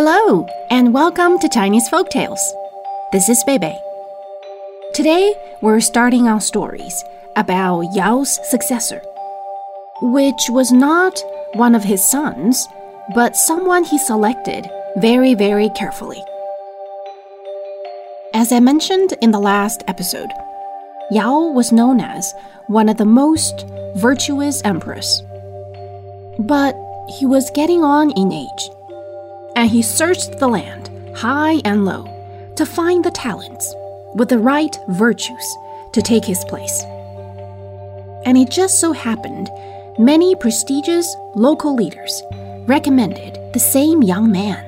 Hello, and welcome to Chinese Folk Tales. This is Bebe. Today, we're starting our stories about Yao's successor, which was not one of his sons, but someone he selected very, very carefully. As I mentioned in the last episode, Yao was known as one of the most virtuous emperors. But he was getting on in age and he searched the land, high and low, to find the talents with the right virtues to take his place. And it just so happened many prestigious local leaders recommended the same young man.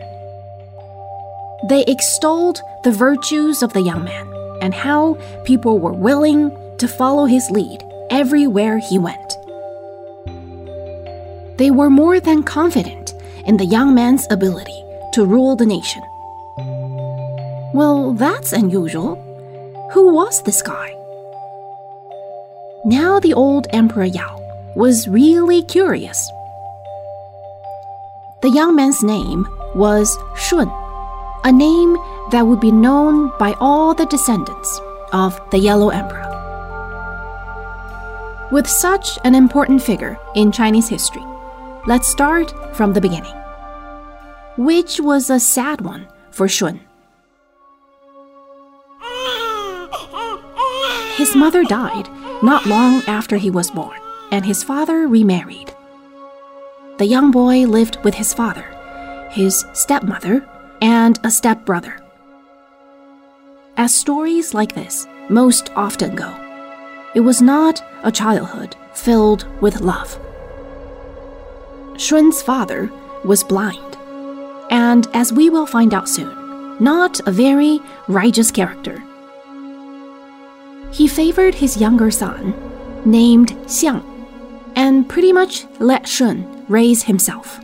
They extolled the virtues of the young man and how people were willing to follow his lead everywhere he went. They were more than confident in the young man's ability to rule the nation. Well, that's unusual. Who was this guy? Now the old Emperor Yao was really curious. The young man's name was Shun, a name that would be known by all the descendants of the Yellow Emperor. With such an important figure in Chinese history, let's start from the beginning which was a sad one for Shun. His mother died not long after he was born, and his father remarried. The young boy lived with his father, his stepmother, and a stepbrother. As stories like this most often go, it was not a childhood filled with love. Shun's father was blind and as we will find out soon, not a very righteous character. He favored his younger son, named Xiang, and pretty much let Shun raise himself.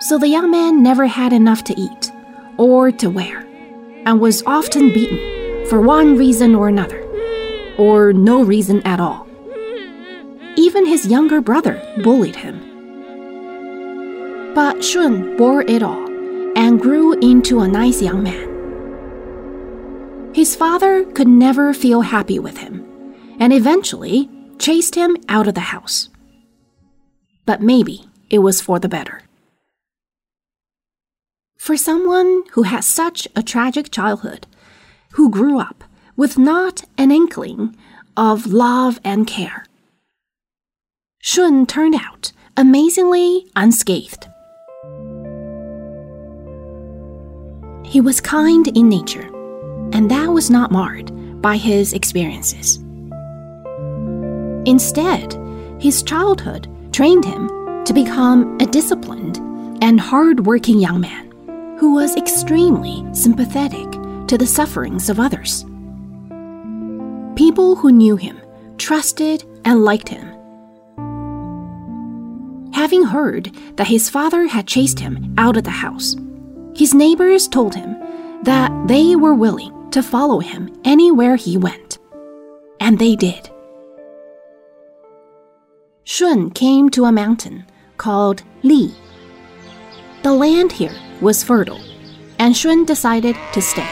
So the young man never had enough to eat or to wear, and was often beaten for one reason or another, or no reason at all. Even his younger brother bullied him but Shun bore it all and grew into a nice young man. His father could never feel happy with him and eventually chased him out of the house. But maybe it was for the better. For someone who had such a tragic childhood, who grew up with not an inkling of love and care, Shun turned out amazingly unscathed. He was kind in nature, and that was not marred by his experiences. Instead, his childhood trained him to become a disciplined and hard-working young man who was extremely sympathetic to the sufferings of others. People who knew him trusted and liked him. Having heard that his father had chased him out of the house, his neighbors told him that they were willing to follow him anywhere he went. And they did. Shun came to a mountain called Li. The land here was fertile, and Shun decided to stay.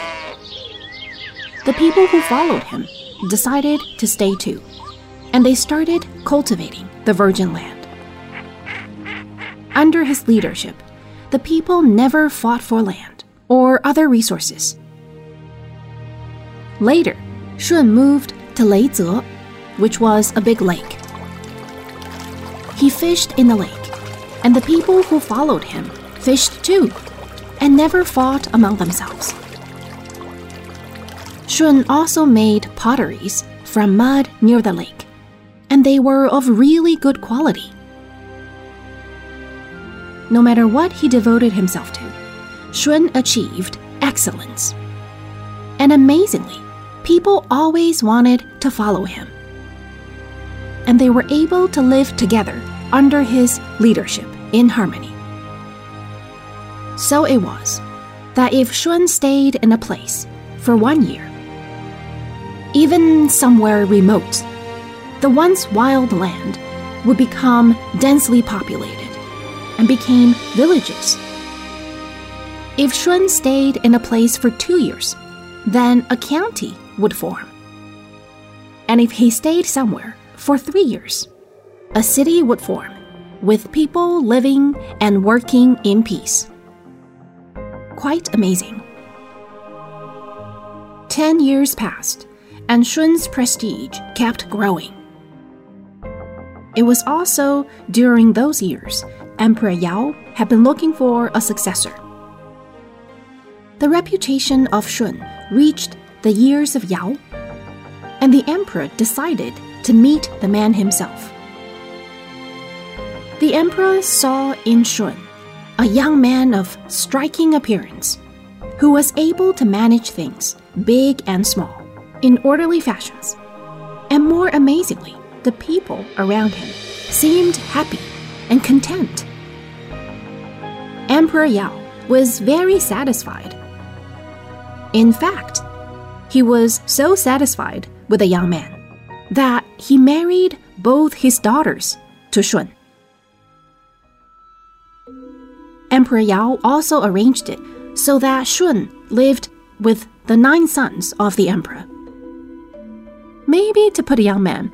The people who followed him decided to stay too, and they started cultivating the virgin land. Under his leadership, the people never fought for land or other resources. Later, Shun moved to Leize, which was a big lake. He fished in the lake, and the people who followed him fished too, and never fought among themselves. Shun also made potteries from mud near the lake, and they were of really good quality no matter what he devoted himself to, Shun achieved excellence. And amazingly, people always wanted to follow him. And they were able to live together under his leadership in harmony. So it was that if Shun stayed in a place for one year, even somewhere remote, the once wild land would become densely populated and became villages If Shun stayed in a place for two years, then a county would form. And if he stayed somewhere for three years, a city would form, with people living and working in peace. Quite amazing. Ten years passed, and Shun's prestige kept growing. It was also during those years Emperor Yao had been looking for a successor. The reputation of Shun reached the years of Yao, and the emperor decided to meet the man himself. The emperor saw in Shun a young man of striking appearance who was able to manage things, big and small, in orderly fashions. And more amazingly, the people around him seemed happy and content. Emperor Yao was very satisfied. In fact, he was so satisfied with the young man that he married both his daughters to Shun. Emperor Yao also arranged it so that Shun lived with the nine sons of the emperor. Maybe to put a young man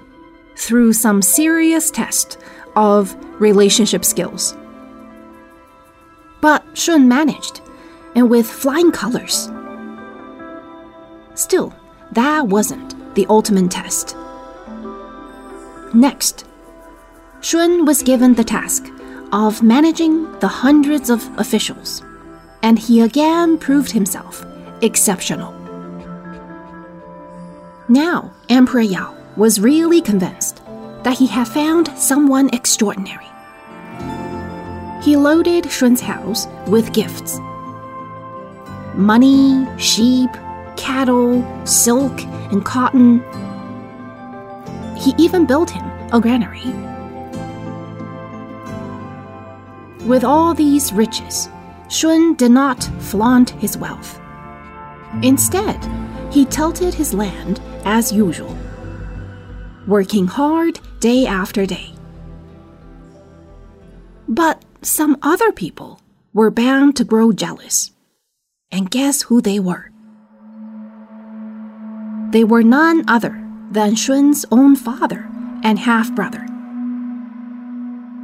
through some serious test of relationship skills. But Shun managed, and with flying colors. Still, that wasn't the ultimate test. Next, Shun was given the task of managing the hundreds of officials, and he again proved himself exceptional. Now, Emperor Yao was really convinced that he had found someone extraordinary. He loaded Shun's house with gifts money, sheep, cattle, silk, and cotton. He even built him a granary. With all these riches, Shun did not flaunt his wealth. Instead, he tilted his land as usual, working hard day after day. But some other people were bound to grow jealous. And guess who they were? They were none other than Shun's own father and half brother.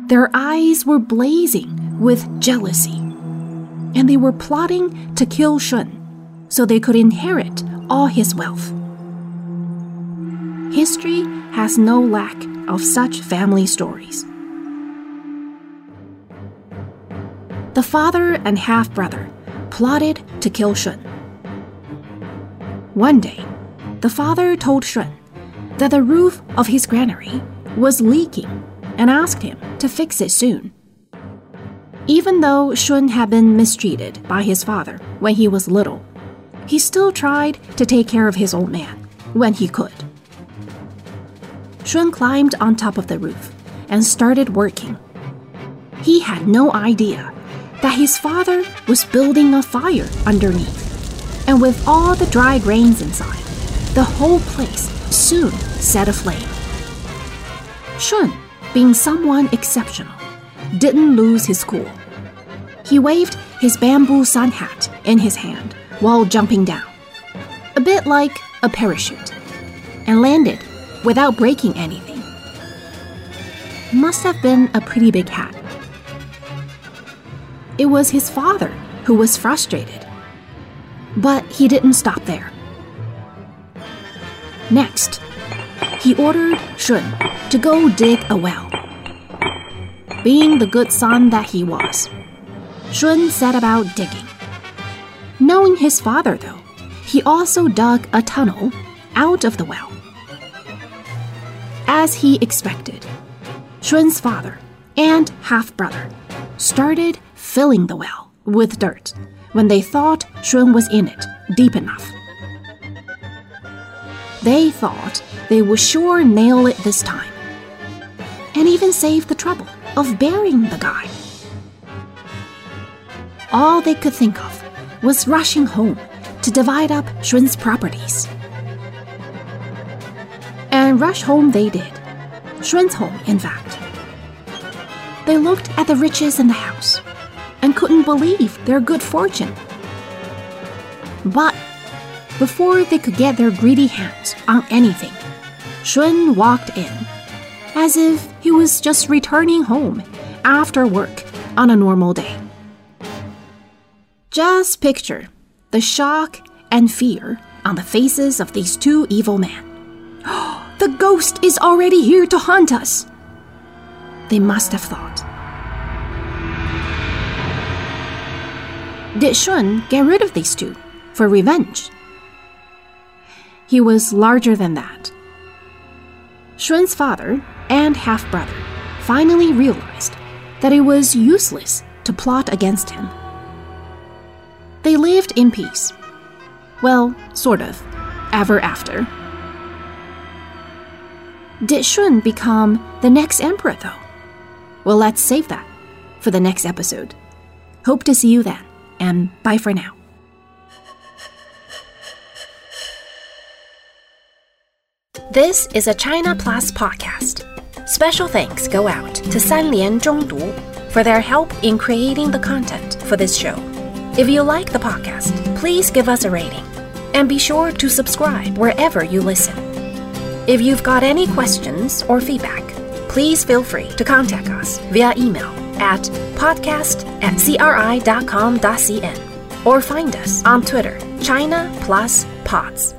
Their eyes were blazing with jealousy, and they were plotting to kill Shun so they could inherit all his wealth. History has no lack of such family stories. The father and half brother plotted to kill Shun. One day, the father told Shun that the roof of his granary was leaking and asked him to fix it soon. Even though Shun had been mistreated by his father when he was little, he still tried to take care of his old man when he could. Shun climbed on top of the roof and started working. He had no idea that his father was building a fire underneath, and with all the dry grains inside, the whole place soon set aflame. Shun, being someone exceptional, didn't lose his cool. He waved his bamboo sun hat in his hand while jumping down, a bit like a parachute, and landed without breaking anything. Must have been a pretty big hat. It was his father who was frustrated. But he didn't stop there. Next, he ordered Shun to go dig a well. Being the good son that he was, Shun set about digging. Knowing his father, though, he also dug a tunnel out of the well. As he expected, Shun's father and half brother started filling the well with dirt when they thought Shun was in it deep enough. They thought they would sure nail it this time, and even save the trouble of burying the guy. All they could think of was rushing home to divide up Shun's properties. And rush home they did. Shun's home, in fact. They looked at the riches in the house and couldn't believe their good fortune But before they could get their greedy hands on anything, Shun walked in, as if he was just returning home after work on a normal day. Just picture the shock and fear on the faces of these two evil men. Oh, the ghost is already here to haunt us, they must have thought. Did Shun get rid of these two for revenge? He was larger than that. Shun's father and half brother finally realized that it was useless to plot against him. They lived in peace. Well, sort of, ever after. Did Shun become the next emperor, though? Well, let's save that for the next episode. Hope to see you then, and bye for now. This is a China Plus podcast. Special thanks go out to Sanlian Zhongdu for their help in creating the content for this show. If you like the podcast, please give us a rating and be sure to subscribe wherever you listen. If you've got any questions or feedback, please feel free to contact us via email at podcast at cri.com.cn or find us on Twitter, China Plus Pods.